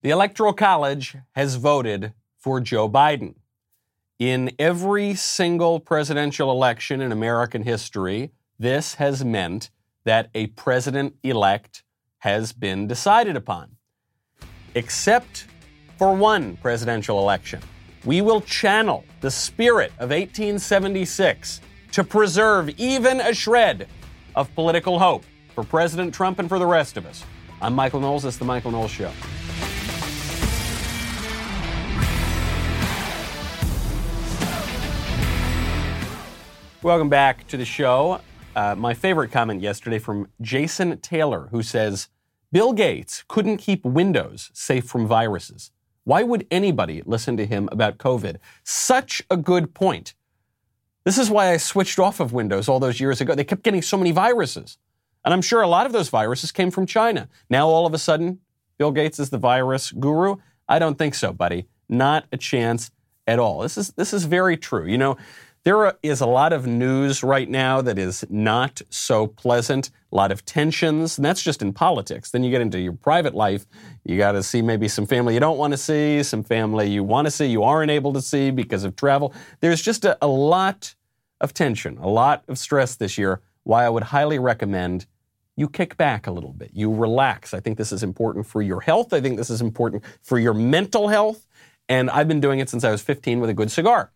The Electoral College has voted for Joe Biden. In every single presidential election in American history, this has meant that a president elect has been decided upon. Except for one presidential election. We will channel the spirit of 1876 to preserve even a shred of political hope for President Trump and for the rest of us. I'm Michael Knowles. This is The Michael Knowles Show. Welcome back to the show. Uh, my favorite comment yesterday from Jason Taylor, who says Bill Gates couldn't keep Windows safe from viruses. Why would anybody listen to him about COVID? Such a good point. This is why I switched off of Windows all those years ago. They kept getting so many viruses. And I'm sure a lot of those viruses came from China. Now, all of a sudden, Bill Gates is the virus guru? I don't think so, buddy. Not a chance at all. This is, this is very true. You know, there is a lot of news right now that is not so pleasant, a lot of tensions, and that's just in politics. Then you get into your private life. You got to see maybe some family you don't want to see, some family you want to see, you aren't able to see because of travel. There's just a, a lot of tension, a lot of stress this year. Why I would highly recommend you kick back a little bit. You relax. I think this is important for your health. I think this is important for your mental health. And I've been doing it since I was 15 with a good cigar.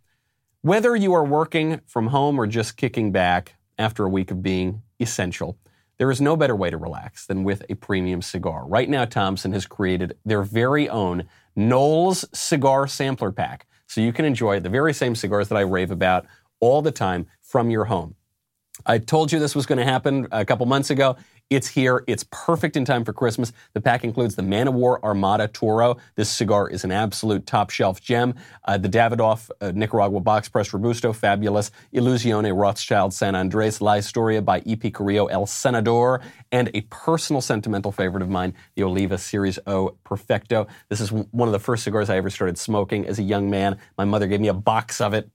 Whether you are working from home or just kicking back after a week of being essential, there is no better way to relax than with a premium cigar. Right now, Thompson has created their very own Knowles Cigar Sampler Pack, so you can enjoy the very same cigars that I rave about all the time from your home. I told you this was going to happen a couple months ago. It's here. It's perfect in time for Christmas. The pack includes the Man of War Armada Toro. This cigar is an absolute top shelf gem. Uh, the Davidoff uh, Nicaragua Box Press Robusto, fabulous. Illusione Rothschild San Andres La Historia by E.P. Carrillo El Senador, and a personal sentimental favorite of mine, the Oliva Series O Perfecto. This is one of the first cigars I ever started smoking as a young man. My mother gave me a box of it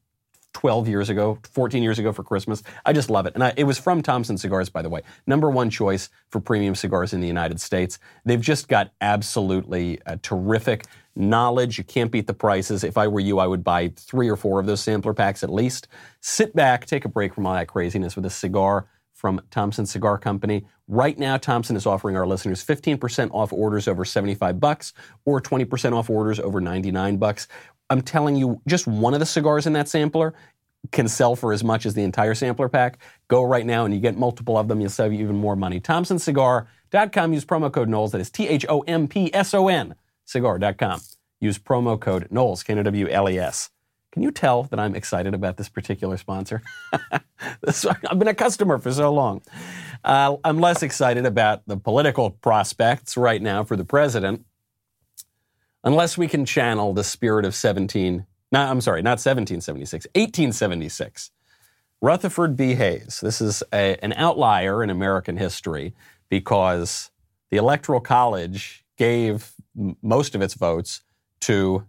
12 years ago, 14 years ago for Christmas. I just love it. And I, it was from Thompson Cigars, by the way. Number one choice for premium cigars in the United States. They've just got absolutely uh, terrific knowledge. You can't beat the prices. If I were you, I would buy three or four of those sampler packs at least. Sit back, take a break from all that craziness with a cigar from Thompson Cigar Company. Right now, Thompson is offering our listeners 15% off orders over 75 bucks or 20% off orders over 99 bucks. I'm telling you, just one of the cigars in that sampler can sell for as much as the entire sampler pack. Go right now and you get multiple of them. You'll save you even more money. ThompsonCigar.com. Use promo code Knowles. That is T H O M P S O N. Cigar.com. Use promo code Knowles, K N O W L E S. Can you tell that I'm excited about this particular sponsor? I've been a customer for so long. Uh, I'm less excited about the political prospects right now for the president unless we can channel the spirit of 17, not, I'm sorry, not 1776, 1876. Rutherford B. Hayes. This is a, an outlier in American history because the Electoral College gave m- most of its votes to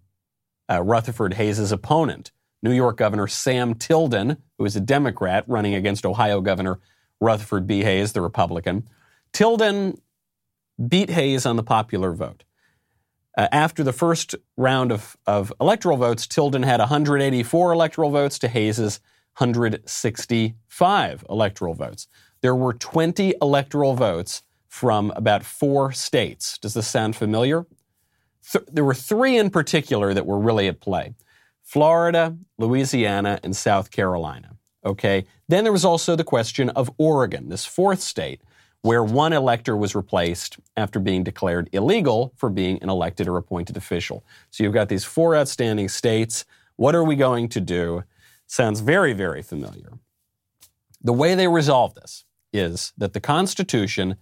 uh, Rutherford Hayes' opponent, New York Governor Sam Tilden, who is a Democrat running against Ohio Governor Rutherford B. Hayes, the Republican. Tilden beat Hayes on the popular vote. Uh, after the first round of, of electoral votes, Tilden had 184 electoral votes to Hayes's 165 electoral votes. There were 20 electoral votes from about four states. Does this sound familiar? Th- there were three in particular that were really at play Florida, Louisiana, and South Carolina. Okay. Then there was also the question of Oregon, this fourth state, where one elector was replaced after being declared illegal for being an elected or appointed official. So you've got these four outstanding states. What are we going to do? Sounds very, very familiar. The way they resolve this is that the Constitution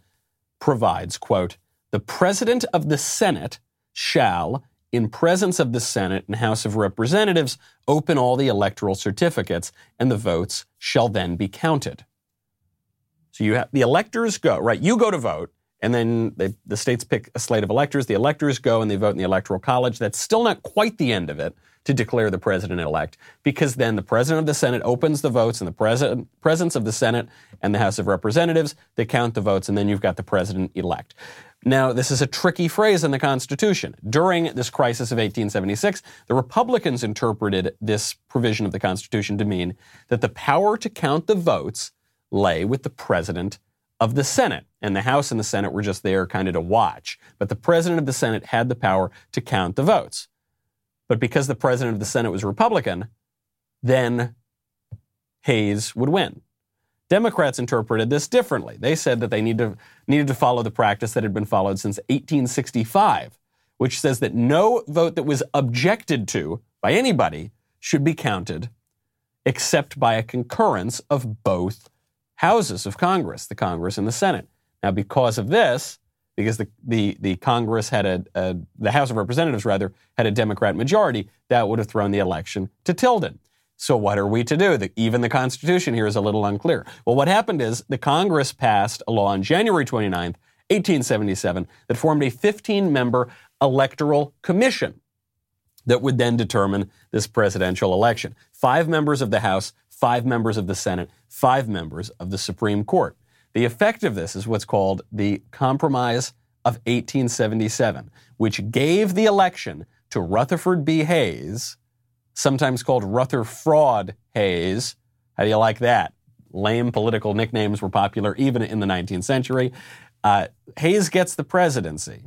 provides, quote, the President of the Senate shall, in presence of the Senate and House of Representatives, open all the electoral certificates, and the votes shall then be counted. So you have the electors go, right? You go to vote, and then they, the states pick a slate of electors. The electors go and they vote in the Electoral College. That's still not quite the end of it to declare the president elect, because then the president of the Senate opens the votes in the president, presence of the Senate and the House of Representatives. They count the votes, and then you've got the president elect. Now, this is a tricky phrase in the Constitution. During this crisis of 1876, the Republicans interpreted this provision of the Constitution to mean that the power to count the votes lay with the President of the Senate. And the House and the Senate were just there kind of to watch. But the President of the Senate had the power to count the votes. But because the President of the Senate was Republican, then Hayes would win. Democrats interpreted this differently. They said that they need to, needed to follow the practice that had been followed since 1865, which says that no vote that was objected to by anybody should be counted except by a concurrence of both houses of Congress, the Congress and the Senate. Now, because of this, because the, the, the Congress had a, a, the House of Representatives rather had a Democrat majority, that would have thrown the election to Tilden. So what are we to do? The, even the Constitution here is a little unclear. Well, what happened is the Congress passed a law on January 29th, 1877, that formed a 15 member electoral commission that would then determine this presidential election. Five members of the House, five members of the Senate, five members of the Supreme Court. The effect of this is what's called the Compromise of 1877, which gave the election to Rutherford B. Hayes sometimes called Rutherfraud Hayes. How do you like that? Lame political nicknames were popular even in the 19th century. Uh, Hayes gets the presidency.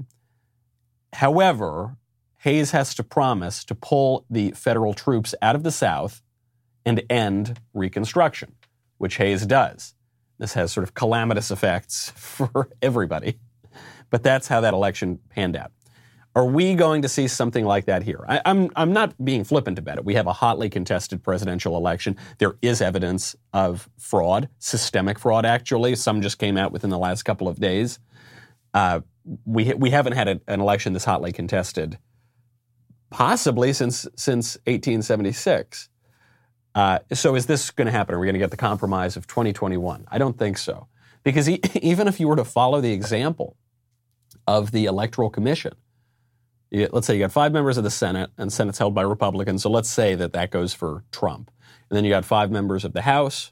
However, Hayes has to promise to pull the federal troops out of the South and end Reconstruction, which Hayes does. This has sort of calamitous effects for everybody. But that's how that election panned out. Are we going to see something like that here? I, am I'm, I'm not being flippant about it. We have a hotly contested presidential election. There is evidence of fraud, systemic fraud, actually. Some just came out within the last couple of days. Uh, we, we haven't had a, an election this hotly contested possibly since, since 1876. Uh, so is this going to happen? Are we going to get the compromise of 2021? I don't think so. Because even if you were to follow the example of the Electoral Commission, let's say you got five members of the Senate, and Senate's held by Republicans. So let's say that that goes for Trump. And then you got five members of the House,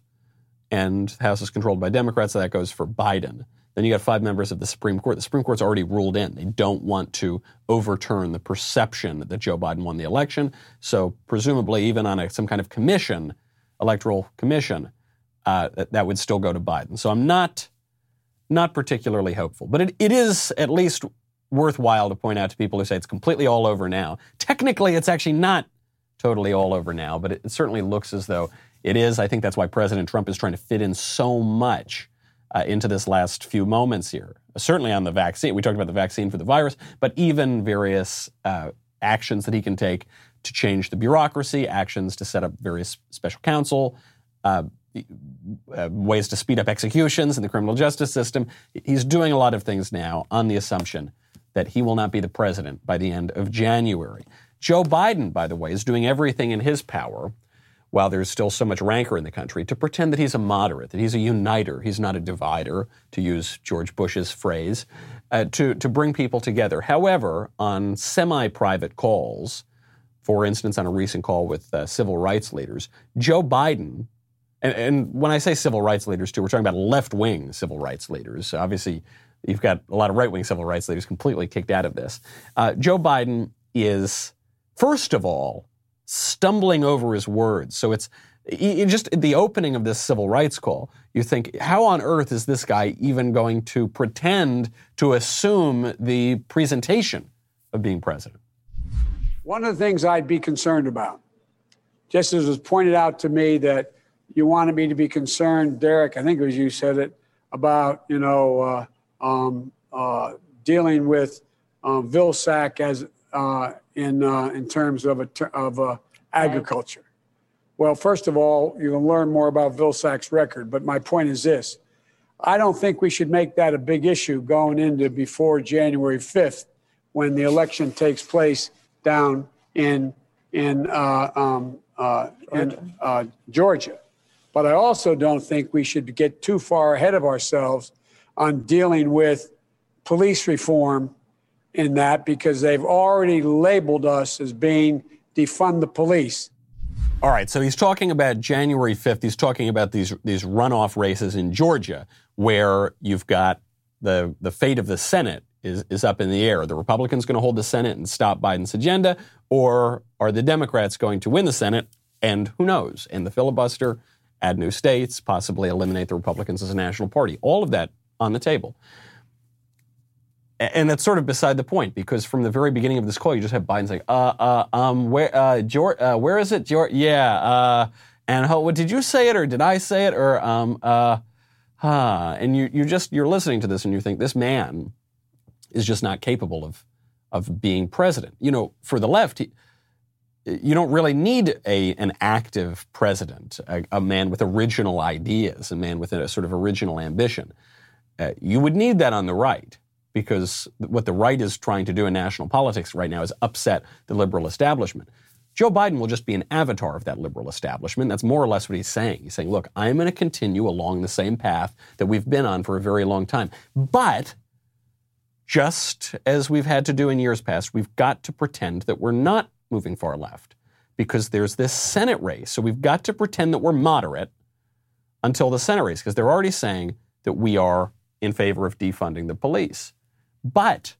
and the House is controlled by Democrats. So that goes for Biden. Then you got five members of the Supreme Court. The Supreme Court's already ruled in. They don't want to overturn the perception that Joe Biden won the election. So presumably, even on a, some kind of commission, electoral commission, uh, that, that would still go to Biden. So I'm not not particularly hopeful. But it, it is at least worthwhile to point out to people who say it's completely all over now. Technically, it's actually not totally all over now, but it, it certainly looks as though it is. I think that's why President Trump is trying to fit in so much uh, into this last few moments here. Certainly on the vaccine. We talked about the vaccine for the virus, but even various uh, actions that he can take to change the bureaucracy, actions to set up various special counsel, uh, uh, ways to speed up executions in the criminal justice system. He's doing a lot of things now on the assumption that he will not be the president by the end of January. Joe Biden, by the way, is doing everything in his power, while there's still so much rancor in the country, to pretend that he's a moderate, that he's a uniter, he's not a divider, to use George Bush's phrase, uh, to, to bring people together. However, on semi private calls, for instance, on a recent call with uh, civil rights leaders, Joe Biden, and, and, when I say civil rights leaders, too, we're talking about left wing civil rights leaders. Obviously, You've got a lot of right wing civil rights leaders completely kicked out of this. Uh, Joe Biden is, first of all, stumbling over his words. So it's just the opening of this civil rights call. You think, how on earth is this guy even going to pretend to assume the presentation of being president? One of the things I'd be concerned about, just as was pointed out to me that you wanted me to be concerned, Derek, I think it was you said it, about, you know, uh, um, uh, dealing with um, Vilsack as uh, in uh, in terms of a, of uh, agriculture. Well, first of all, you can learn more about Vilsack's record, but my point is this: I don't think we should make that a big issue going into before January 5th, when the election takes place down in in uh, um, uh, in uh, Georgia. But I also don't think we should get too far ahead of ourselves on dealing with police reform in that because they've already labeled us as being defund the police. All right, so he's talking about January 5th. He's talking about these these runoff races in Georgia where you've got the the fate of the Senate is, is up in the air. The Republicans going to hold the Senate and stop Biden's agenda, or are the Democrats going to win the Senate and who knows, end the filibuster, add new states, possibly eliminate the Republicans as a national party? All of that on the table. And that's sort of beside the point because from the very beginning of this call, you just have Biden saying, uh, uh, um, where, uh, George, uh, where is it? George, yeah, uh, and how, what, did you say it or did I say it or, um, uh, huh. And you, you just, you're listening to this and you think this man is just not capable of, of being president. You know, for the left, he, you don't really need a, an active president, a, a, man with original ideas, a man with a sort of original ambition. Uh, you would need that on the right because what the right is trying to do in national politics right now is upset the liberal establishment. Joe Biden will just be an avatar of that liberal establishment. That's more or less what he's saying. He's saying, look, I'm going to continue along the same path that we've been on for a very long time. But just as we've had to do in years past, we've got to pretend that we're not moving far left because there's this Senate race. So we've got to pretend that we're moderate until the Senate race because they're already saying that we are in favor of defunding the police. But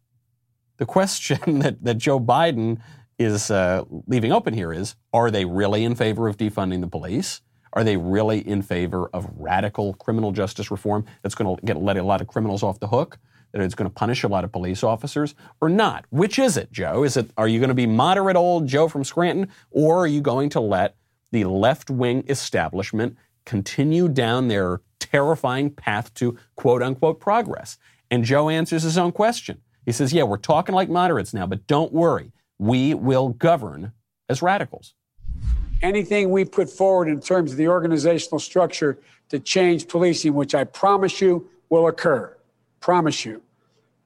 the question that, that Joe Biden is uh, leaving open here is are they really in favor of defunding the police? Are they really in favor of radical criminal justice reform that's going to get let a lot of criminals off the hook? That it's going to punish a lot of police officers or not? Which is it, Joe? Is it are you going to be moderate old Joe from Scranton, or are you going to let the left wing establishment continue down their terrifying path to quote unquote progress? And Joe answers his own question. He says, Yeah, we're talking like moderates now, but don't worry. We will govern as radicals. Anything we put forward in terms of the organizational structure to change policing, which I promise you will occur, promise you.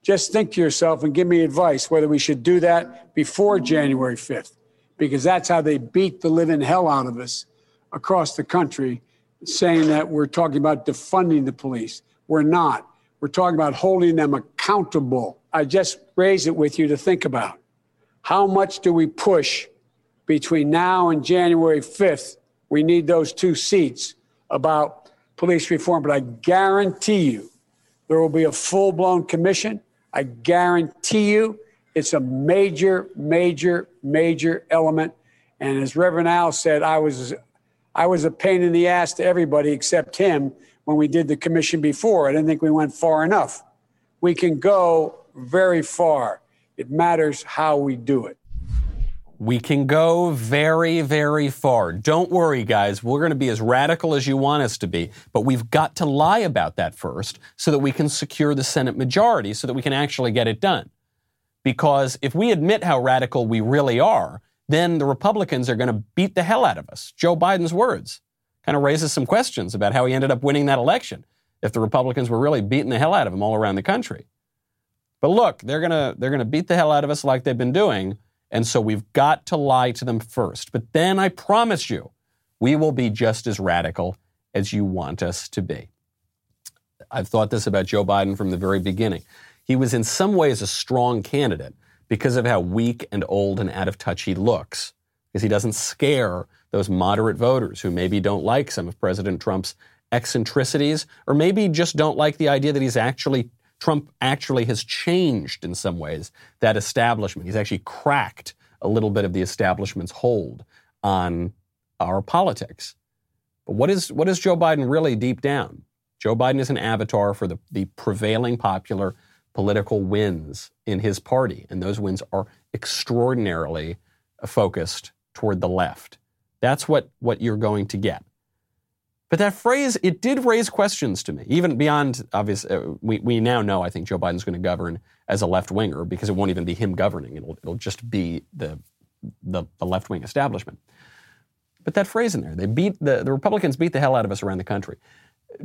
Just think to yourself and give me advice whether we should do that before January 5th, because that's how they beat the living hell out of us across the country, saying that we're talking about defunding the police. We're not. We're talking about holding them accountable. I just raise it with you to think about. How much do we push between now and January 5th? We need those two seats about police reform, but I guarantee you there will be a full blown commission. I guarantee you it's a major, major, major element. And as Reverend Al said, I was, I was a pain in the ass to everybody except him when we did the commission before. I didn't think we went far enough. We can go very far. It matters how we do it. We can go very, very far. Don't worry, guys. We're going to be as radical as you want us to be. But we've got to lie about that first so that we can secure the Senate majority so that we can actually get it done. Because if we admit how radical we really are, then the Republicans are going to beat the hell out of us. Joe Biden's words kind of raises some questions about how he ended up winning that election if the Republicans were really beating the hell out of him all around the country. But look, they're going to they're going to beat the hell out of us like they've been doing, and so we've got to lie to them first. But then I promise you, we will be just as radical as you want us to be. I've thought this about Joe Biden from the very beginning. He was in some ways a strong candidate because of how weak and old and out of touch he looks, because he doesn't scare those moderate voters who maybe don't like some of President Trump's eccentricities, or maybe just don't like the idea that he's actually Trump actually has changed in some ways that establishment. He's actually cracked a little bit of the establishment's hold on our politics. But what is what is Joe Biden really deep down? Joe Biden is an avatar for the, the prevailing popular political wins in his party, and those wins are extraordinarily focused toward the left. That's what, what you're going to get. But that phrase, it did raise questions to me, even beyond obvious. Uh, we, we now know, I think, Joe Biden's going to govern as a left winger because it won't even be him governing. It'll, it'll just be the, the, the left wing establishment. But that phrase in there, they beat the, the Republicans beat the hell out of us around the country.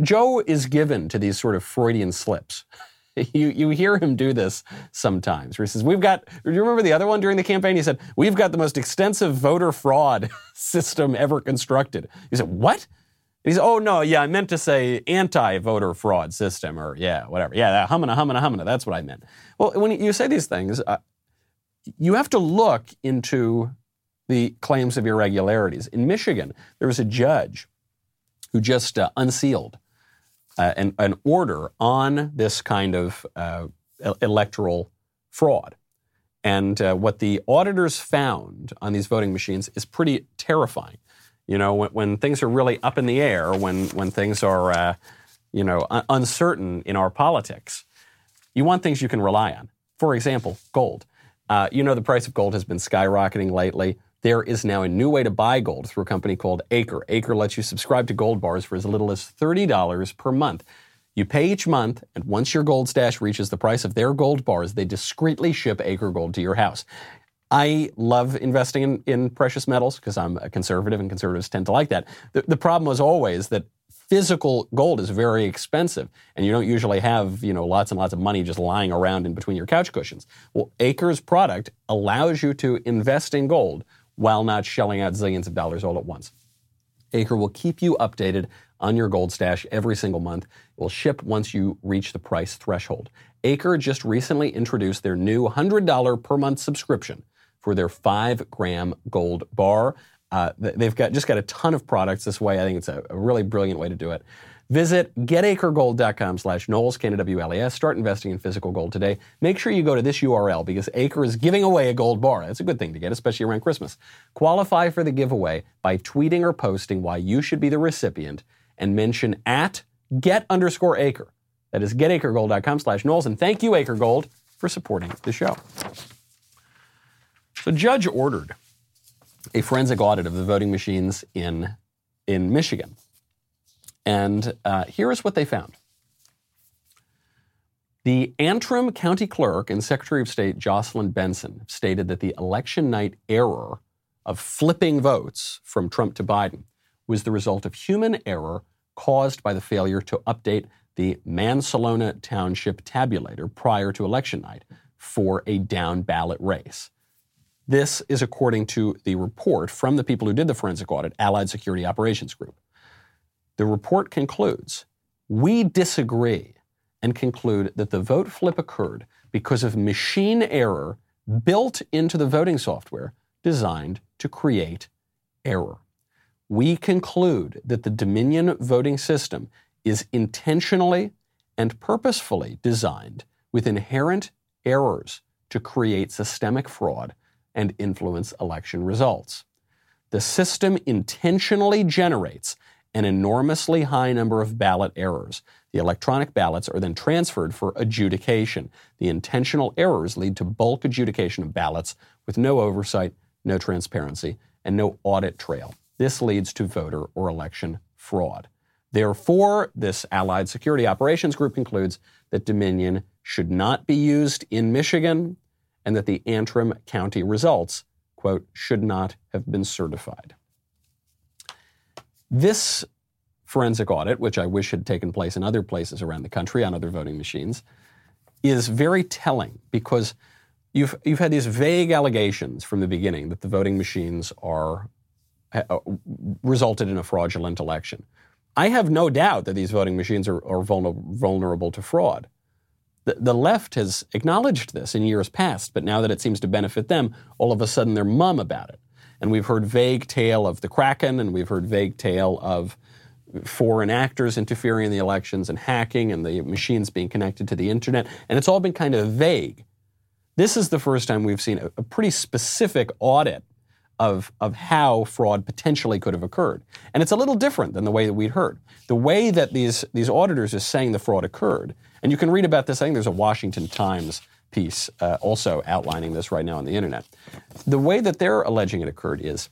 Joe is given to these sort of Freudian slips. You, you hear him do this sometimes where he says, We've got, do you remember the other one during the campaign? He said, We've got the most extensive voter fraud system ever constructed. He said, What? he said, Oh, no, yeah, I meant to say anti voter fraud system or yeah, whatever. Yeah, that humana, humana, humana. That's what I meant. Well, when you say these things, uh, you have to look into the claims of irregularities. In Michigan, there was a judge who just uh, unsealed uh, an, an, order on this kind of uh, electoral fraud. And uh, what the auditors found on these voting machines is pretty terrifying. You know, when, when things are really up in the air, when, when things are, uh, you know, un- uncertain in our politics, you want things you can rely on. For example, gold. Uh, you know, the price of gold has been skyrocketing lately. There is now a new way to buy gold through a company called Acre. Acre lets you subscribe to gold bars for as little as $30 per month. You pay each month, and once your gold stash reaches the price of their gold bars, they discreetly ship Acre Gold to your house. I love investing in, in precious metals because I'm a conservative and conservatives tend to like that. The, the problem was always that physical gold is very expensive and you don't usually have, you know, lots and lots of money just lying around in between your couch cushions. Well, Acre's product allows you to invest in gold while not shelling out zillions of dollars all at once. Acre will keep you updated on your gold stash every single month. It will ship once you reach the price threshold. Acre just recently introduced their new $100 per month subscription for their five gram gold bar. Uh, they've got just got a ton of products this way. I think it's a, a really brilliant way to do it. Visit getacregold.com slash Knowles, K-N-W-L-E-S. Start investing in physical gold today. Make sure you go to this URL because Acre is giving away a gold bar. That's a good thing to get, especially around Christmas. Qualify for the giveaway by tweeting or posting why you should be the recipient and mention at get underscore acre. That is getacregold.com slash Knowles. And thank you, Acre Gold, for supporting the show. The judge ordered a forensic audit of the voting machines in, in Michigan. And uh, here is what they found. The Antrim County Clerk and Secretary of State Jocelyn Benson stated that the election night error of flipping votes from Trump to Biden was the result of human error caused by the failure to update the Mancelona Township tabulator prior to election night for a down ballot race. This is according to the report from the people who did the forensic audit, Allied Security Operations Group. The report concludes we disagree and conclude that the vote flip occurred because of machine error built into the voting software designed to create error. We conclude that the Dominion voting system is intentionally and purposefully designed with inherent errors to create systemic fraud and influence election results. The system intentionally generates an enormously high number of ballot errors. The electronic ballots are then transferred for adjudication. The intentional errors lead to bulk adjudication of ballots with no oversight, no transparency, and no audit trail. This leads to voter or election fraud. Therefore, this Allied Security Operations Group concludes that Dominion should not be used in Michigan and that the Antrim County results, quote, should not have been certified. This forensic audit, which I wish had taken place in other places around the country on other voting machines, is very telling because you've, you've had these vague allegations from the beginning that the voting machines are uh, resulted in a fraudulent election. I have no doubt that these voting machines are, are vulnerable to fraud. The, the left has acknowledged this in years past, but now that it seems to benefit them, all of a sudden they're mum about it. And we've heard vague tale of the Kraken, and we've heard vague tale of foreign actors interfering in the elections and hacking and the machines being connected to the internet. And it's all been kind of vague. This is the first time we've seen a, a pretty specific audit of, of how fraud potentially could have occurred. And it's a little different than the way that we'd heard. The way that these, these auditors are saying the fraud occurred and you can read about this. I think there's a Washington Times piece uh, also outlining this right now on the internet. The way that they're alleging it occurred is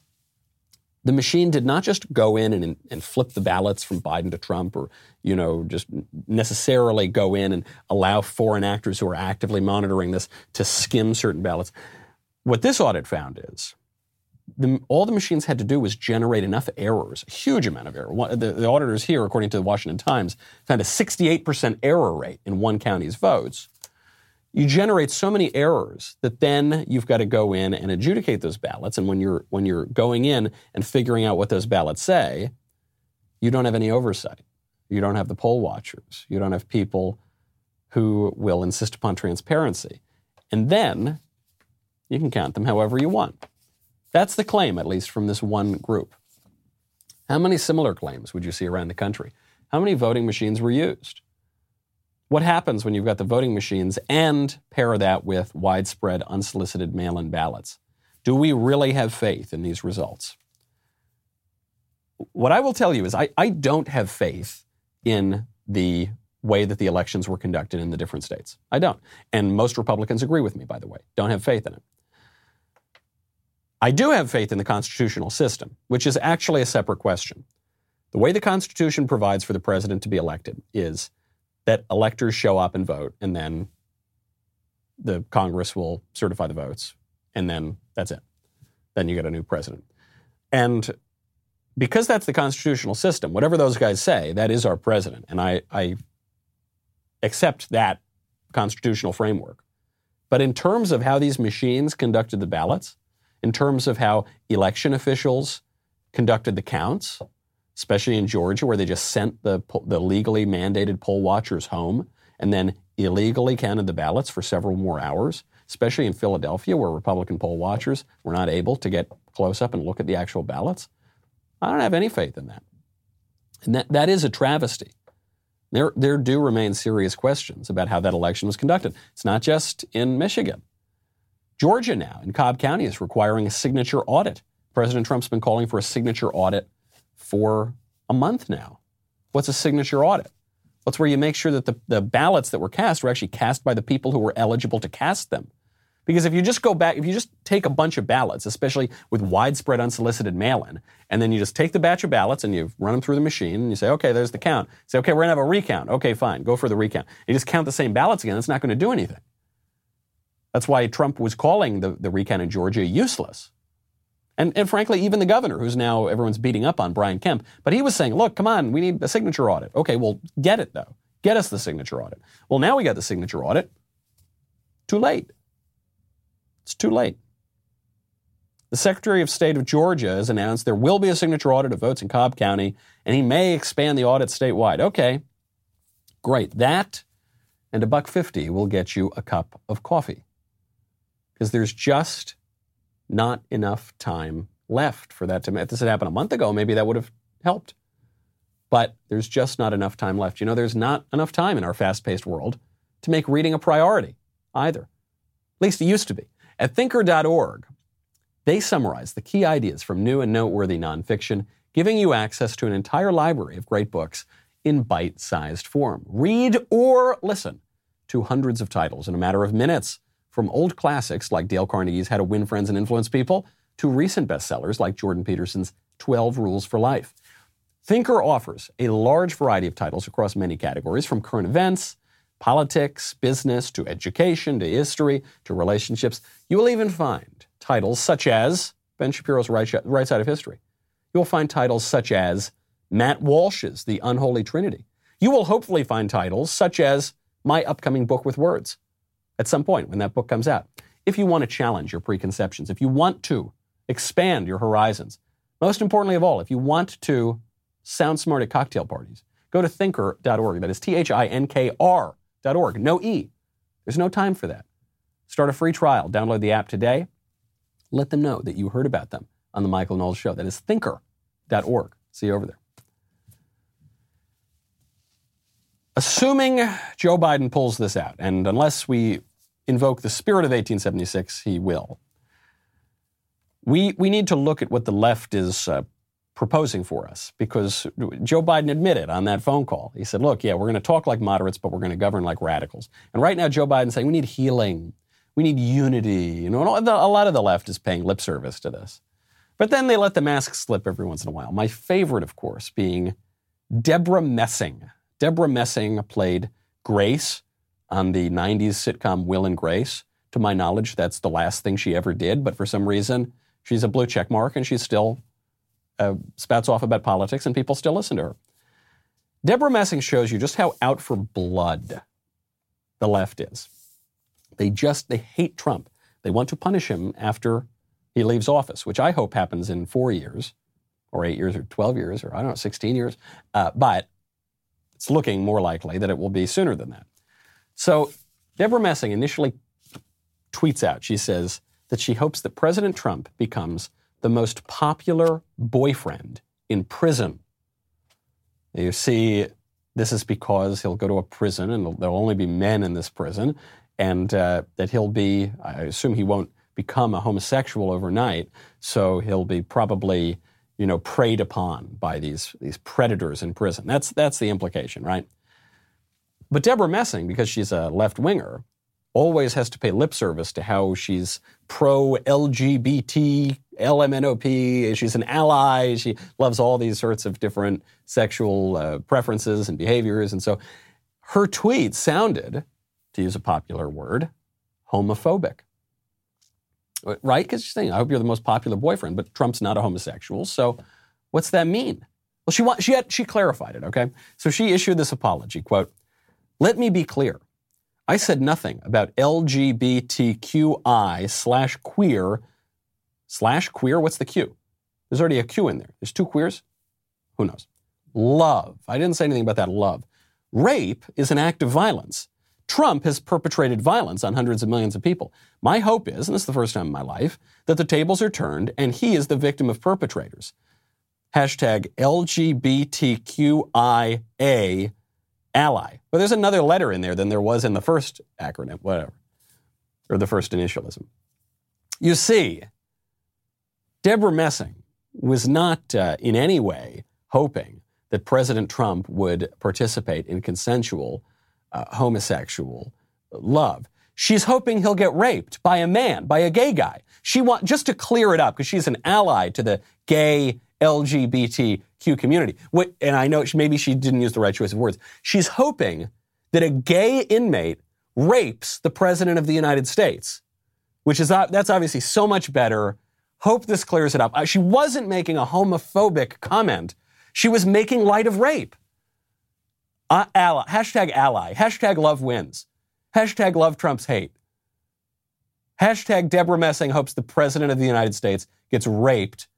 the machine did not just go in and, and flip the ballots from Biden to Trump or, you know, just necessarily go in and allow foreign actors who are actively monitoring this to skim certain ballots. What this audit found is the, all the machines had to do was generate enough errors, a huge amount of error. The, the, auditors here, according to the Washington Times, found a 68% error rate in one county's votes. You generate so many errors that then you've got to go in and adjudicate those ballots. And when you're when you're going in and figuring out what those ballots say, you don't have any oversight. You don't have the poll watchers. You don't have people who will insist upon transparency. And then you can count them however you want. That's the claim, at least from this one group. How many similar claims would you see around the country? How many voting machines were used? What happens when you've got the voting machines and pair that with widespread unsolicited mail in ballots? Do we really have faith in these results? What I will tell you is I, I don't have faith in the way that the elections were conducted in the different states. I don't. And most Republicans agree with me, by the way. Don't have faith in it. I do have faith in the constitutional system, which is actually a separate question. The way the Constitution provides for the president to be elected is that electors show up and vote, and then the Congress will certify the votes, and then that's it. Then you get a new president. And because that's the constitutional system, whatever those guys say, that is our president. And I, I accept that constitutional framework. But in terms of how these machines conducted the ballots, in terms of how election officials conducted the counts, especially in Georgia, where they just sent the, the legally mandated poll watchers home and then illegally counted the ballots for several more hours, especially in Philadelphia, where Republican poll watchers were not able to get close up and look at the actual ballots. I don't have any faith in that. And that, that is a travesty. There, there do remain serious questions about how that election was conducted. It's not just in Michigan. Georgia now, in Cobb County, is requiring a signature audit. President Trump's been calling for a signature audit for a month now. What's a signature audit? That's where you make sure that the, the ballots that were cast were actually cast by the people who were eligible to cast them. Because if you just go back, if you just take a bunch of ballots, especially with widespread unsolicited mail in, and then you just take the batch of ballots and you run them through the machine and you say, okay, there's the count. Say, okay, we're going to have a recount. Okay, fine, go for the recount. You just count the same ballots again, it's not going to do anything. That's why Trump was calling the, the recount in Georgia useless. And, and frankly, even the governor, who's now everyone's beating up on, Brian Kemp, but he was saying, look, come on, we need a signature audit. Okay, well, get it though. Get us the signature audit. Well, now we got the signature audit. Too late. It's too late. The Secretary of State of Georgia has announced there will be a signature audit of votes in Cobb County, and he may expand the audit statewide. Okay, great. That and a buck fifty will get you a cup of coffee because there's just not enough time left for that to. If this had happened a month ago, maybe that would have helped. But there's just not enough time left. You know, there's not enough time in our fast-paced world to make reading a priority either. At least it used to be. At thinkr.org, they summarize the key ideas from new and noteworthy nonfiction, giving you access to an entire library of great books in bite sized form. Read or listen to hundreds of titles in a matter of minutes from old classics like Dale Carnegie's How to Win Friends and Influence People to recent bestsellers like Jordan Peterson's 12 Rules for Life. Thinkr offers a large variety of titles across many categories, from current events, politics, business, to education, to history, to relationships. You will even find titles such as Ben Shapiro's Right, Side of History. You will find titles such as Matt Walsh's The Unholy Trinity. You will hopefully find titles such as my upcoming book with words at some point when that book comes out. If you want to challenge your preconceptions, if you want to expand your horizons, most importantly of all, if you want to sound smart at cocktail parties, go to thinkr.org. That is T H I N K R.org. No E. There's no time for that. Start a free trial. Download the app today. Let them know that you heard about them on the Michael Knowles Show. That is thinkr.org. See you over there. Assuming Joe Biden pulls this out, and unless we invoke the spirit of 1876, he will. We, we need to look at what the left is uh, proposing for us because Joe Biden admitted on that phone call. He said, look, yeah, we're going to talk like moderates, but we're going to govern like radicals. And right now, Joe Biden's saying we need healing, we need unity. You know, a lot of the left is paying lip service to this. But then they let the mask slip every once in a while. My favorite, of course, being Debra Messing Debra Messing played Grace on the 90s sitcom Will and Grace. To my knowledge, that's the last thing she ever did, but for some reason, she's a blue check mark and she still uh, spouts off about politics and people still listen to her. Debra Messing shows you just how out for blood the left is. They just, they hate Trump. They want to punish him after he leaves office, which I hope happens in four years or eight years or 12 years or I don't know, 16 years. Uh, but it's looking more likely that it will be sooner than that. So Debra Messing initially tweets out, she says that she hopes that President Trump becomes the most popular boyfriend in prison. You see this is because he'll go to a prison and there'll only be men in this prison, and uh, that he'll be, I assume he won't become a homosexual overnight, so he'll be probably, you know, preyed upon by these, these predators in prison. That's, that's the implication, right? But Debra Messing, because she's a left winger, always has to pay lip service to how she's pro LGBT, LMNOP, she's an ally, she loves all these sorts of different sexual uh, preferences and behaviors. And so her tweet sounded, to use a popular word, homophobic. Right? Because she's saying, I hope you're the most popular boyfriend, but Trump's not a homosexual. So what's that mean? Well, she, she, had, she clarified it, okay? So she issued this apology, quote, let me be clear. I said nothing about LGBTQI slash queer slash queer. What's the Q? There's already a Q in there. There's two queers. Who knows? Love. I didn't say anything about that love. Rape is an act of violence. Trump has perpetrated violence on hundreds of millions of people. My hope is, and this is the first time in my life, that the tables are turned and he is the victim of perpetrators. Hashtag LGBTQIA ally. But there's another letter in there than there was in the first acronym, whatever, or the first initialism. You see, Debra Messing was not uh, in any way hoping that President Trump would participate in consensual uh, homosexual love. She's hoping he'll get raped by a man, by a gay guy. She want just to clear it up because she's an ally to the gay LGBTQ community. And I know maybe she didn't use the right choice of words. She's hoping that a gay inmate rapes the president of the United States, which is that's obviously so much better. Hope this clears it up. Uh, she wasn't making a homophobic comment. She was making light of rape. Uh, ally, hashtag ally, hashtag love wins, hashtag love Trump's hate. Hashtag Debra Messing hopes the president of the United States gets raped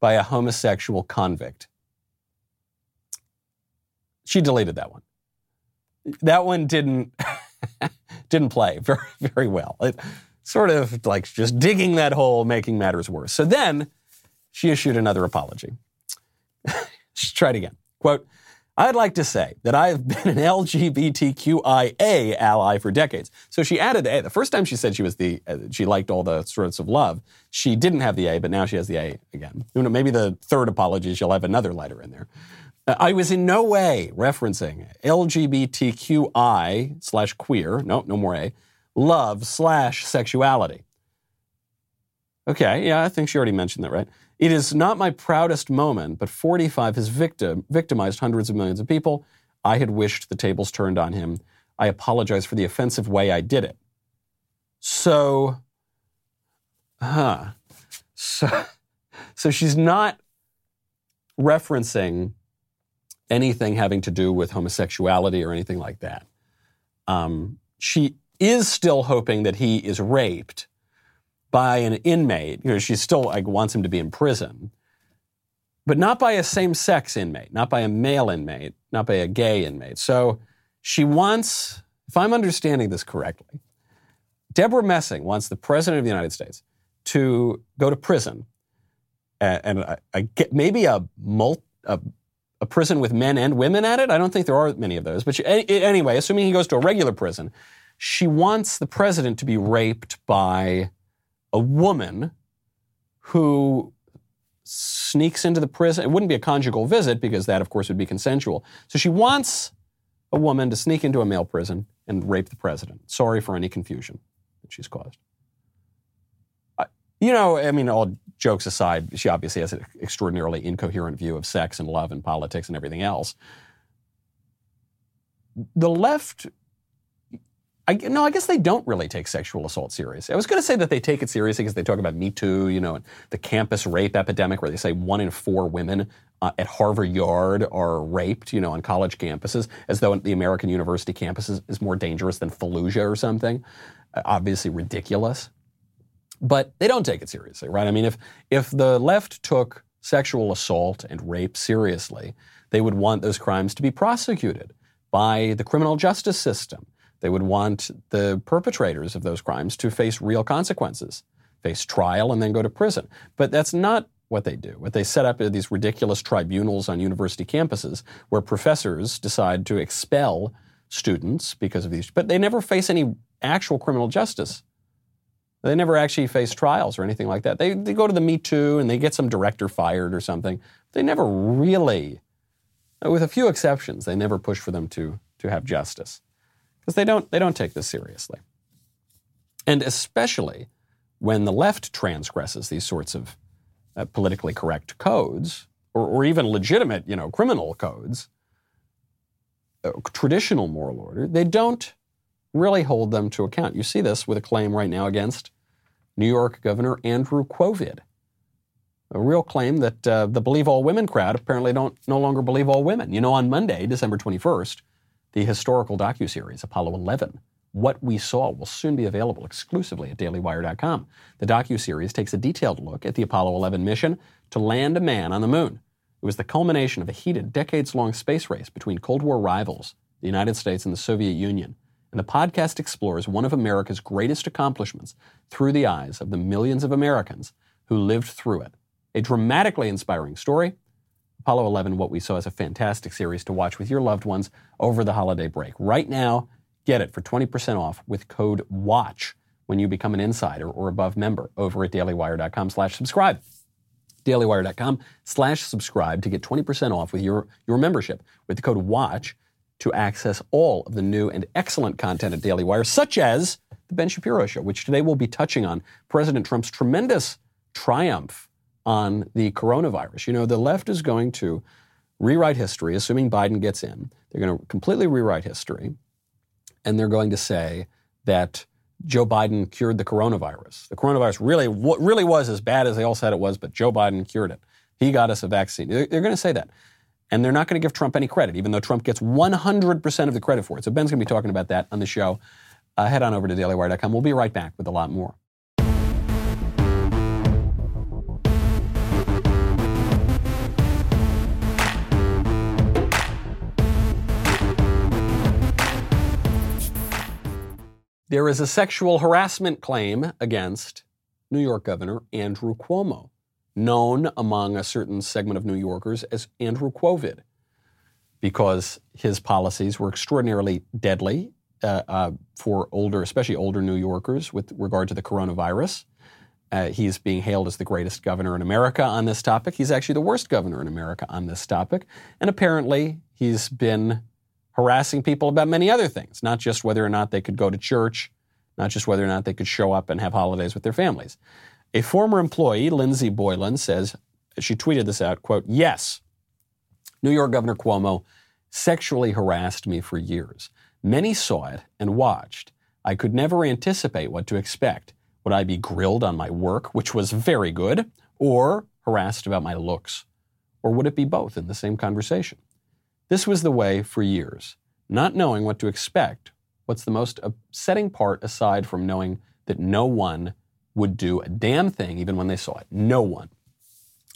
by a homosexual convict. She deleted that one. That one didn't didn't play very very well. It sort of like just digging that hole, making matters worse. So then she issued another apology. She tried again. Quote, I'd like to say that I have been an LGBTQIA ally for decades. So she added A. The first time she said she was the, uh, she liked all the sorts of love, she didn't have the A, but now she has the A again. Maybe the third apology, she'll have another letter in there. Uh, I was in no way referencing LGBTQI slash queer, no, no more A, love slash sexuality. Okay, yeah, I think she already mentioned that, right? It is not my proudest moment, but 45 has victim, victimized hundreds of millions of people. I had wished the tables turned on him. I apologize for the offensive way I did it. So, huh. So, so she's not referencing anything having to do with homosexuality or anything like that. Um, she is still hoping that he is raped by an inmate. You know, she still like wants him to be in prison, but not by a same-sex inmate, not by a male inmate, not by a gay inmate. So she wants, if I'm understanding this correctly, Debra Messing wants the president of the United States to go to prison, and, and get maybe a, a, a prison with men and women at it. I don't think there are many of those. But she, anyway, assuming he goes to a regular prison, she wants the president to be raped by a woman who sneaks into the prison. It wouldn't be a conjugal visit because that, of course, would be consensual. So she wants a woman to sneak into a male prison and rape the president. Sorry for any confusion that she's caused. you know, I mean, all jokes aside, she obviously has an extraordinarily incoherent view of sex and love and politics and everything else. The left I, no, I guess they don't really take sexual assault seriously. I was going to say that they take it seriously because they talk about Me Too, you know, and the campus rape epidemic, where they say one in four women uh, at Harvard Yard are raped, you know, on college campuses, as though the American university campus is, is more dangerous than Fallujah or something. Uh, obviously ridiculous, but they don't take it seriously, right? I mean, if if the left took sexual assault and rape seriously, they would want those crimes to be prosecuted by the criminal justice system they would want the perpetrators of those crimes to face real consequences, face trial, and then go to prison. But that's not what they do. What they set up are these ridiculous tribunals on university campuses where professors decide to expel students because of these, but they never face any actual criminal justice. They never actually face trials or anything like that. They, they go to the Me Too and they get some director fired or something. They never really, with a few exceptions, they never push for them to, to have justice because they don't, they don't take this seriously. And especially when the left transgresses these sorts of uh, politically correct codes or, or, even legitimate, you know, criminal codes, uh, traditional moral order, they don't really hold them to account. You see this with a claim right now against New York Governor Andrew Quovid. A real claim that uh, the Believe All Women crowd apparently don't no longer believe all women. You know, on Monday, December 21st, the historical docuseries Apollo 11, What We Saw, will soon be available exclusively at dailywire.com. The docuseries takes a detailed look at the Apollo 11 mission to land a man on the moon. It was the culmination of a heated, decades-long space race between Cold War rivals, the United States and the Soviet Union and the podcast explores one of America's greatest accomplishments through the eyes of the millions of Americans who lived through it. A dramatically inspiring story. Apollo 11, what we saw is a fantastic series to watch with your loved ones over the holiday break. Right now, get it for 20% off with code WATCH when you become an insider or above member over at dailywire.com slash subscribe. dailywire.com slash subscribe to get 20% off with your, your membership with the code WATCH to access all of the new and excellent content at Daily Wire, such as The Ben Shapiro Show, which today we'll be touching on President Trump's tremendous triumph on the coronavirus. You know, the left is going to rewrite history, assuming Biden gets in. They're going to completely rewrite history, and they're going to say that Joe Biden cured the coronavirus. The coronavirus really, really was as bad as they all said it was, but Joe Biden cured it. He got us a vaccine. They're, going to say that. And they're not going to give Trump any credit, even though Trump gets 100% of the credit for it. So Ben's going to be talking about that on the show. Uh, head on over to dailywire.com. We'll be right back with a lot more. There is a sexual harassment claim against New York Governor Andrew Cuomo known among a certain segment of New Yorkers as Andrew Quovid, because his policies were extraordinarily deadly uh, uh, for older, especially older New Yorkers, with regard to the coronavirus. Uh, he's being hailed as the greatest governor in America on this topic. He's actually the worst governor in America on this topic. And apparently, he's been harassing people about many other things, not just whether or not they could go to church, not just whether or not they could show up and have holidays with their families. A former employee, Lindsey Boylan, says, she tweeted this out, quote, yes, New York Governor Cuomo sexually harassed me for years. Many saw it and watched. I could never anticipate what to expect. Would I be grilled on my work, which was very good, or harassed about my looks? Or would it be both in the same conversation? This was the way for years. Not knowing what to expect, what's the most upsetting part aside from knowing that no one would do a damn thing even when they saw it. No one.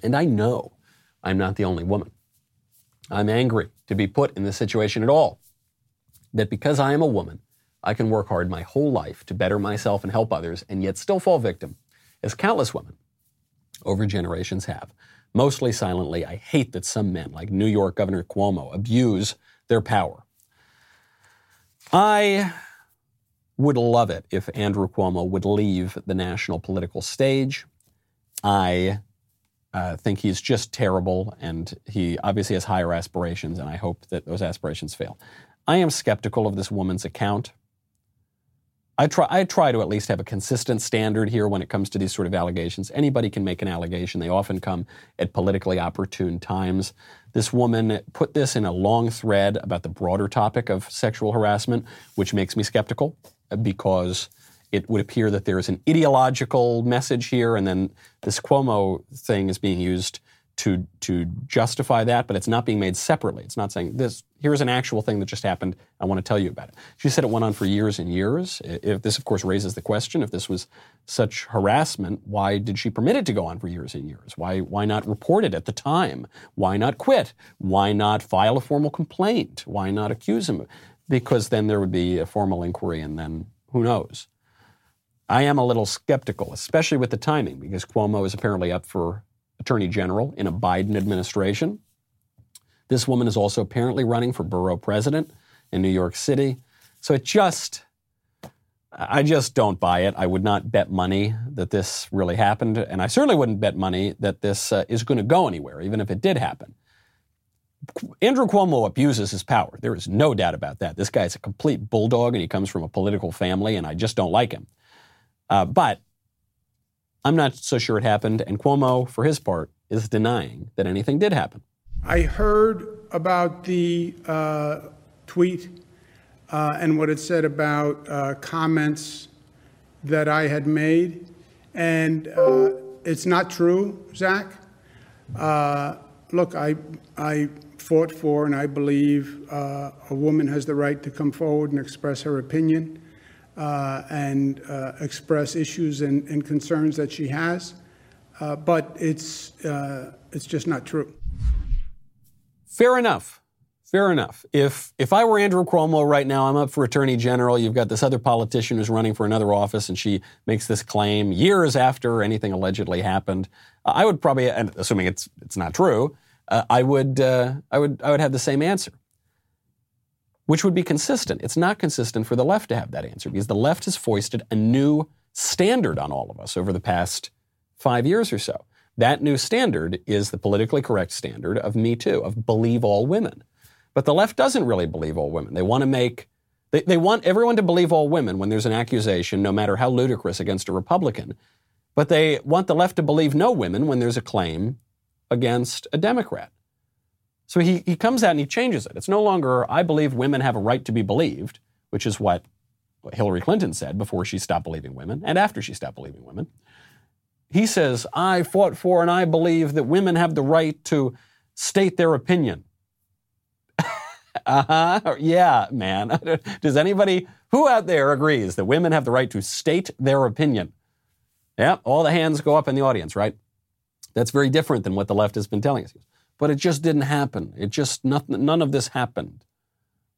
And I know I'm not the only woman. I'm angry to be put in this situation at all. That because I am a woman, I can work hard my whole life to better myself and help others and yet still fall victim, as countless women over generations have. Mostly silently, I hate that some men, like New York Governor Cuomo, abuse their power. I would love it if Andrew Cuomo would leave the national political stage. I uh, think he's just terrible, and he obviously has higher aspirations, and I hope that those aspirations fail. I am skeptical of this woman's account. I try, I try to at least have a consistent standard here when it comes to these sort of allegations. Anybody can make an allegation. They often come at politically opportune times. This woman put this in a long thread about the broader topic of sexual harassment, which makes me skeptical uh, because it would appear that there is an ideological message here, and then this Cuomo thing is being used to to justify that, but it's not being made separately. It's not saying this. Here's an actual thing that just happened. I want to tell you about it. She said it went on for years and years. If this, of course, raises the question: if this was such harassment, why did she permit it to go on for years and years? Why why not report it at the time? Why not quit? Why not file a formal complaint? Why not accuse him? because then there would be a formal inquiry and then who knows. I am a little skeptical, especially with the timing, because Cuomo is apparently up for attorney general in a Biden administration. This woman is also apparently running for borough president in New York City. So it just, I just don't buy it. I would not bet money that this really happened. And I certainly wouldn't bet money that this uh, is going to go anywhere, even if it did happen. Andrew Cuomo abuses his power. There is no doubt about that. This guy is a complete bulldog and he comes from a political family, and I just don't like him. Uh, but I'm not so sure it happened. And Cuomo, for his part, is denying that anything did happen. I heard about the uh, tweet uh, and what it said about uh, comments that I had made. And uh, it's not true, Zach. Uh, look, I, I fought for and I believe uh, a woman has the right to come forward and express her opinion uh, and uh, express issues and, and, concerns that she has. Uh, but it's, uh, it's just not true. Fair enough. Fair enough. If if I were Andrew Cuomo right now, I'm up for Attorney General. You've got this other politician who's running for another office, and she makes this claim years after anything allegedly happened. I would probably, and assuming it's it's not true, uh, I would uh, I would I would have the same answer which would be consistent. It's not consistent for the left to have that answer because the left has foisted a new standard on all of us over the past five years or so. That new standard is the politically correct standard of Me Too, of believe all women. But the left doesn't really believe all women. They want to make, they, they want everyone to believe all women when there's an accusation, no matter how ludicrous, against a Republican. But they want the left to believe no women when there's a claim against a Democrat. So he, he comes out and he changes it. It's no longer, I believe women have a right to be believed, which is what Hillary Clinton said before she stopped believing women and after she stopped believing women. He says, I fought for and I believe that women have the right to state their opinion. uh-huh. Yeah, man. Does anybody, who out there agrees that women have the right to state their opinion? Yeah, all the hands go up in the audience, right? That's very different than what the left has been telling us. But it just didn't happen. It just, nothing, none of this happened.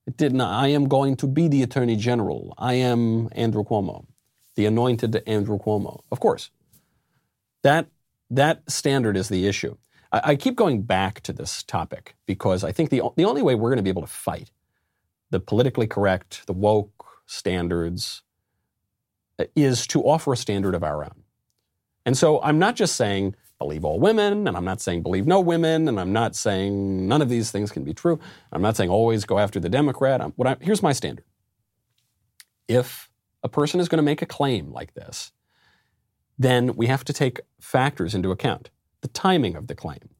It did not. I am going to be the Attorney General. I am Andrew Cuomo, the anointed Andrew Cuomo. Of course. That, that standard is the issue. I, I keep going back to this topic because I think the, the only way we're going to be able to fight the politically correct, the woke standards uh, is to offer a standard of our own. And so I'm not just saying believe all women, and I'm not saying believe no women, and I'm not saying none of these things can be true. I'm not saying always go after the Democrat. I'm, I, here's my standard. If a person is going to make a claim like this, then we have to take factors into account the timing of the claim,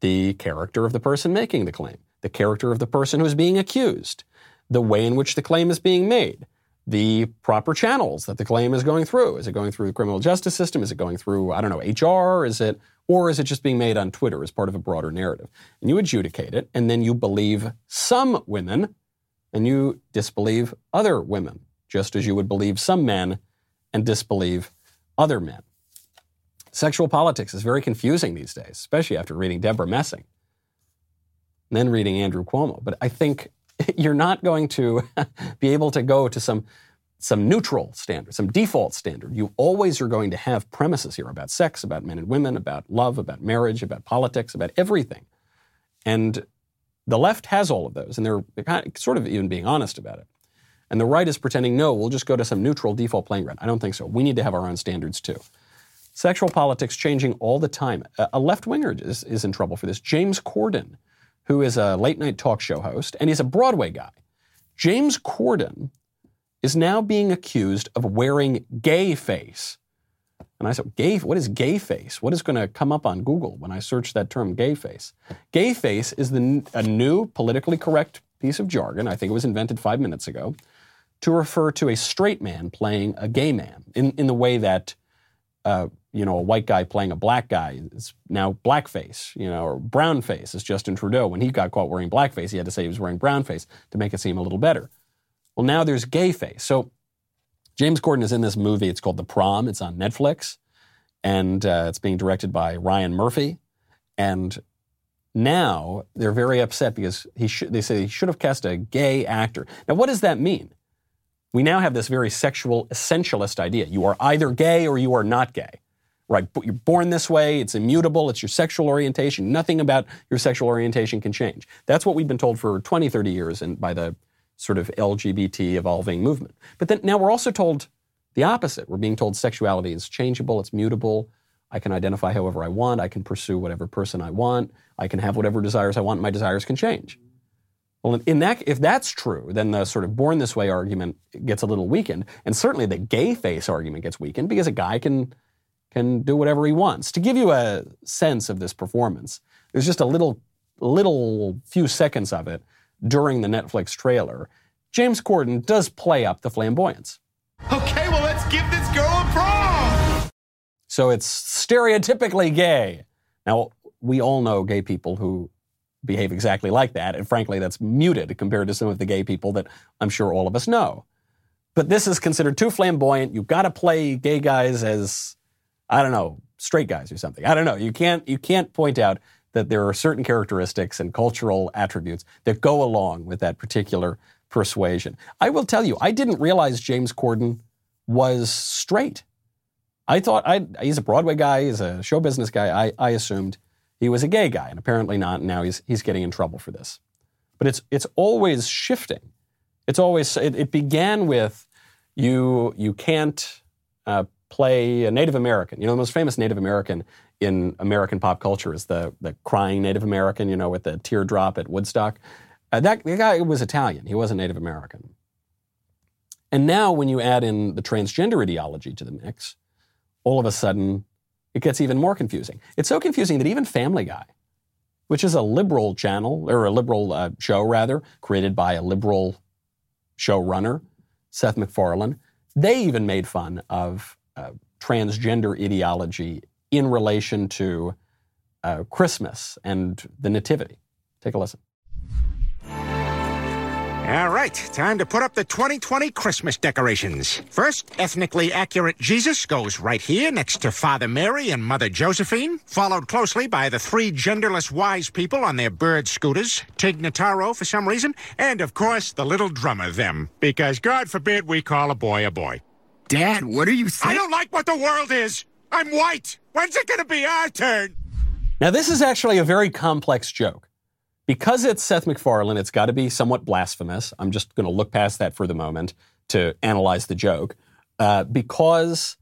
the character of the person making the claim, the character of the person who is being accused, the way in which the claim is being made, the proper channels that the claim is going through. Is it going through the criminal justice system? Is it going through, I don't know, HR? Is it, or is it just being made on Twitter as part of a broader narrative? And you adjudicate it, and then you believe some women, and you disbelieve other women, just as you would believe some men and disbelieve other men. Sexual politics is very confusing these days, especially after reading Debra Messing and then reading Andrew Cuomo. But I think you're not going to be able to go to some some neutral standard, some default standard. You always are going to have premises here about sex, about men and women, about love, about marriage, about politics, about everything. And the left has all of those, and they're sort of even being honest about it. And the right is pretending, no, we'll just go to some neutral default playing ground. I don't think so. We need to have our own standards too. Sexual politics changing all the time. A left winger is, is in trouble for this. James Corden who is a late night talk show host, and he's a Broadway guy. James Corden is now being accused of wearing gay face. And I said, gay, what is gay face? What is going to come up on Google when I search that term gay face? Gay face is the, a new politically correct piece of jargon. I think it was invented five minutes ago to refer to a straight man playing a gay man in, in the way that uh, you know, a white guy playing a black guy is now blackface, you know, or brownface is Justin Trudeau. When he got caught wearing blackface, he had to say he was wearing brownface to make it seem a little better. Well, now there's gay face. So James Corden is in this movie. It's called The Prom. It's on Netflix, and uh, it's being directed by Ryan Murphy. And now they're very upset because he they say he should have cast a gay actor. Now, what does that mean? We now have this very sexual essentialist idea. You are either gay or you are not gay right? You're born this way, it's immutable, it's your sexual orientation. Nothing about your sexual orientation can change. That's what we've been told for 20, 30 years and by the sort of LGBT evolving movement. But then now we're also told the opposite. We're being told sexuality is changeable, it's mutable. I can identify however I want, I can pursue whatever person I want, I can have whatever desires I want, my desires can change. Well, in that, if that's true, then the sort of born this way argument gets a little weakened, and certainly the gay face argument gets weakened because a guy can can do whatever he wants. To give you a sense of this performance, there's just a little little few seconds of it during the Netflix trailer. James Corden does play up the flamboyance. Okay, well let's give this girl a prom. So it's stereotypically gay. Now we all know gay people who behave exactly like that. And frankly, that's muted compared to some of the gay people that I'm sure all of us know. But this is considered too flamboyant. You've got to play gay guys as, I don't know, straight guys or something. I don't know. You can't, you can't point out that there are certain characteristics and cultural attributes that go along with that particular persuasion. I will tell you, I didn't realize James Corden was straight. I thought I, he's a Broadway guy, he's a show business guy. I, I assumed he was a gay guy, and apparently not. And now he's he's getting in trouble for this. But it's it's always shifting. It's always it, it began with you you can't uh, play a Native American. You know, the most famous Native American in American pop culture is the the crying Native American. You know, with the teardrop at Woodstock. Uh, that guy was Italian. He wasn't Native American. And now, when you add in the transgender ideology to the mix, all of a sudden it gets even more confusing. It's so confusing that even Family Guy, which is a liberal channel, or a liberal uh, show rather, created by a liberal showrunner, Seth MacFarlane, they even made fun of uh, transgender ideology in relation to uh, Christmas and the Nativity. Take a listen. All right, time to put up the 2020 Christmas decorations. First, ethnically accurate Jesus goes right here next to Father Mary and Mother Josephine, followed closely by the three genderless wise people on their bird scooters, Tig Notaro for some reason, and of course the little drummer them, because God forbid we call a boy a boy. Dad, what are you saying? I don't like what the world is. I'm white. When's it going to be our turn? Now, this is actually a very complex joke. Because it's Seth MacFarlane, it's got to be somewhat blasphemous. I'm just going to look past that for the moment to analyze the joke. Uh, because,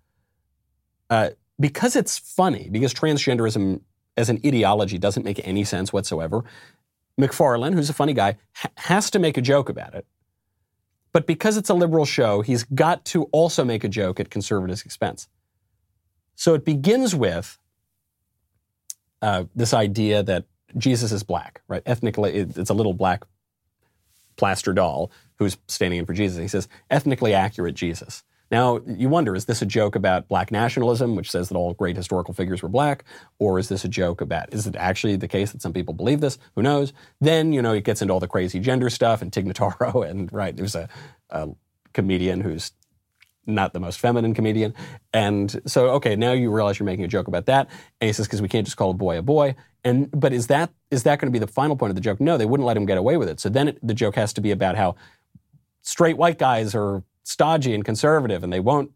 uh, because it's funny, because transgenderism as an ideology doesn't make any sense whatsoever, MacFarlane, who's a funny guy, ha- has to make a joke about it. But because it's a liberal show, he's got to also make a joke at conservatives' expense. So it begins with uh, this idea that Jesus is black, right? Ethnically, it's a little black plaster doll who's standing in for Jesus. He says, ethnically accurate Jesus. Now, you wonder, is this a joke about black nationalism, which says that all great historical figures were black? Or is this a joke about, is it actually the case that some people believe this? Who knows? Then, you know, it gets into all the crazy gender stuff and Tig Notaro, and right, there's a, a comedian who's not the most feminine comedian. And so, okay, now you realize you're making a joke about that. And he says, because we can't just call a boy a boy. And but is that is that going to be the final point of the joke? No, they wouldn't let him get away with it. So then it, the joke has to be about how straight white guys are stodgy and conservative, and they won't.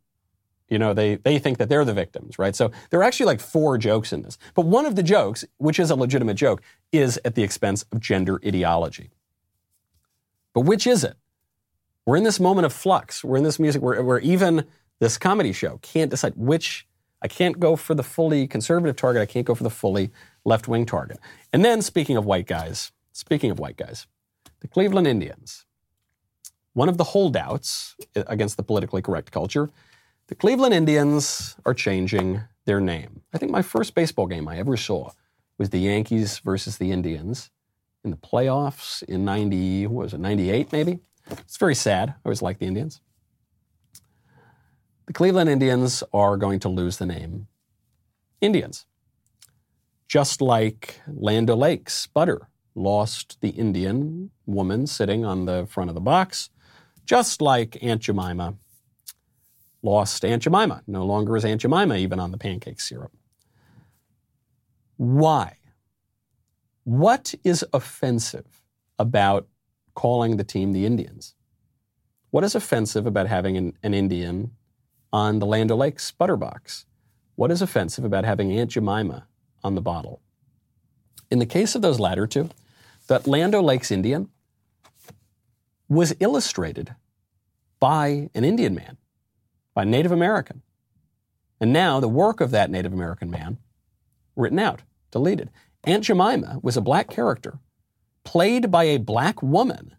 You know, they they think that they're the victims, right? So there are actually like four jokes in this. But one of the jokes, which is a legitimate joke, is at the expense of gender ideology. But which is it? We're in this moment of flux. We're in this music where, where even this comedy show can't decide which. I can't go for the fully conservative target. I can't go for the fully left wing target. And then, speaking of white guys, speaking of white guys, the Cleveland Indians, one of the holdouts uh, against the politically correct culture, the Cleveland Indians are changing their name. I think my first baseball game I ever saw was the Yankees versus the Indians in the playoffs in 90, what was it, 98 maybe? It's very sad. I always liked the Indians. The Cleveland Indians are going to lose the name Indians. Just like Land O'Lakes, Butter lost the Indian woman sitting on the front of the box. Just like Aunt Jemima lost Aunt Jemima. No longer is Aunt Jemima even on the pancake syrup. Why? What is offensive about calling the team the Indians. What is offensive about having an, an Indian on the Land O'Lakes Butterbox? What is offensive about having Aunt Jemima on the bottle? In the case of those latter two, that Land O'Lakes Indian was illustrated by an Indian man, by a Native American. And now the work of that Native American man written out, deleted. Aunt Jemima was a black character played by a black woman,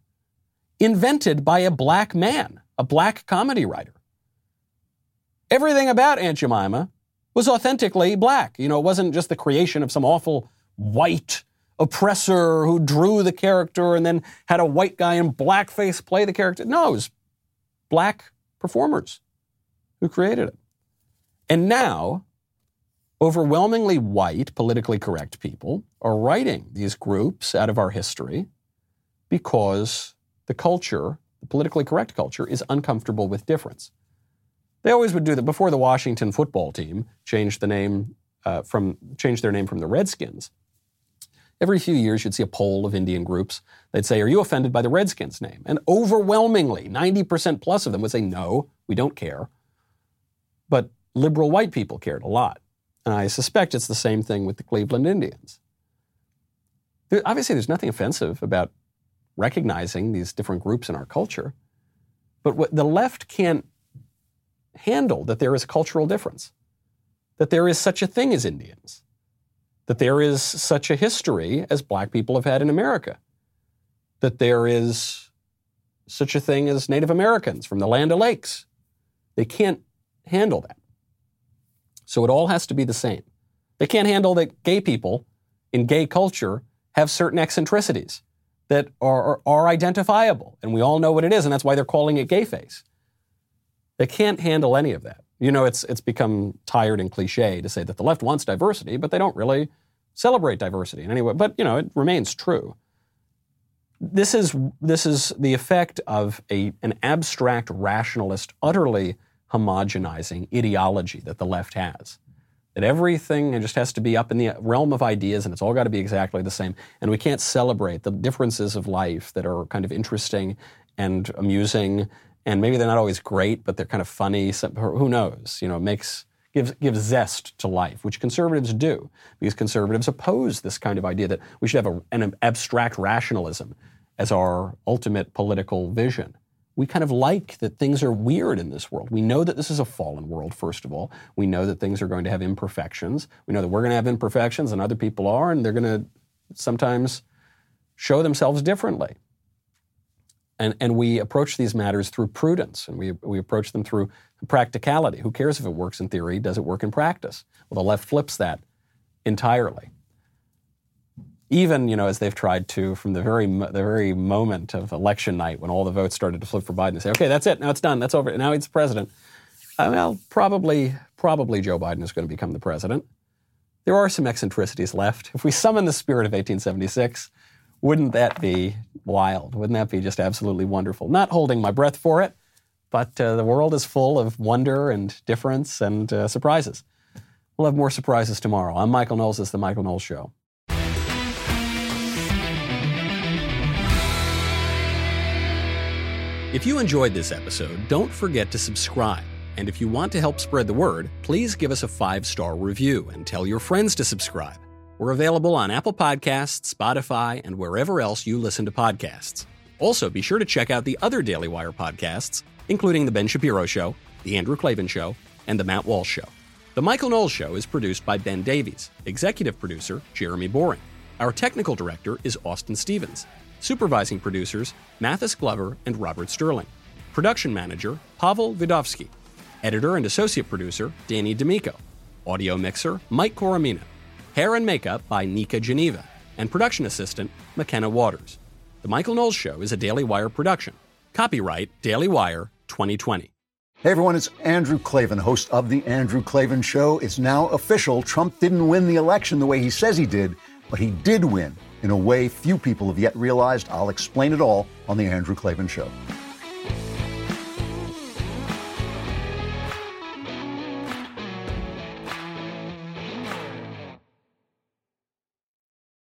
invented by a black man, a black comedy writer. Everything about Aunt Jemima was authentically black. You know, it wasn't just the creation of some awful white oppressor who drew the character and then had a white guy in blackface play the character. No, it was black performers who created it. And now, overwhelmingly white, politically correct people are writing these groups out of our history because the culture, the politically correct culture, is uncomfortable with difference. They always would do that before the Washington football team changed the name uh, from changed their name from the Redskins. Every few years, you'd see a poll of Indian groups. They'd say, "Are you offended by the Redskins name?" And overwhelmingly, 90% plus of them would say, "No, we don't care." But liberal white people cared a lot, and I suspect it's the same thing with the Cleveland Indians. There, obviously, there's nothing offensive about recognizing these different groups in our culture, but what the left can't handle that there is a cultural difference, that there is such a thing as Indians, that there is such a history as black people have had in America, that there is such a thing as Native Americans from the Land of Lakes. They can't handle that. So it all has to be the same. They can't handle that gay people in gay culture have certain eccentricities that are, are, are identifiable, and we all know what it is, and that's why they're calling it gay face. They can't handle any of that. You know, it's, it's become tired and cliche to say that the left wants diversity, but they don't really celebrate diversity in any way. But, you know, it remains true. This is, this is the effect of a, an abstract rationalist, utterly homogenizing ideology that the left has. That everything just has to be up in the realm of ideas and it's all got to be exactly the same. And we can't celebrate the differences of life that are kind of interesting and amusing and maybe they're not always great, but they're kind of funny. So, who knows? You know, makes gives gives zest to life, which conservatives do, because conservatives oppose this kind of idea that we should have a, an abstract rationalism as our ultimate political vision. We kind of like that things are weird in this world. We know that this is a fallen world, first of all. We know that things are going to have imperfections. We know that we're going to have imperfections and other people are, and they're going to sometimes show themselves differently. And, and we approach these matters through prudence and we, we approach them through practicality. Who cares if it works in theory? Does it work in practice? Well, the left flips that entirely. Even, you know, as they've tried to from the very, the very moment of election night when all the votes started to flip for Biden, they say, okay, that's it. Now it's done. That's over. Now he's president. Uh, well, probably, probably Joe Biden is going to become the president. There are some eccentricities left. If we summon the spirit of 1876, wouldn't that be wild? Wouldn't that be just absolutely wonderful? Not holding my breath for it, but uh, the world is full of wonder and difference and uh, surprises. We'll have more surprises tomorrow. I'm Michael Knowles. Is The Michael Knowles Show. If you enjoyed this episode, don't forget to subscribe. And if you want to help spread the word, please give us a five star review and tell your friends to subscribe. We're available on Apple Podcasts, Spotify, and wherever else you listen to podcasts. Also, be sure to check out the other Daily Wire podcasts, including The Ben Shapiro Show, The Andrew Klavan Show, and The Matt Walsh Show. The Michael Knowles Show is produced by Ben Davies, executive producer Jeremy Boring. Our technical director is Austin Stevens. Supervising producers Mathis Glover and Robert Sterling. Production manager Pavel Vidovsky. Editor and associate producer Danny D'Amico. Audio mixer Mike Coromina. Hair and makeup by Nika Geneva. And production assistant McKenna Waters. The Michael Knowles Show is a Daily Wire production. Copyright Daily Wire 2020. Hey everyone, it's Andrew Klavan, host of The Andrew Klavan Show. It's now official. Trump didn't win the election the way he says he did, but he did win in a way few people have yet realized. I'll explain it all on The Andrew Klavan Show.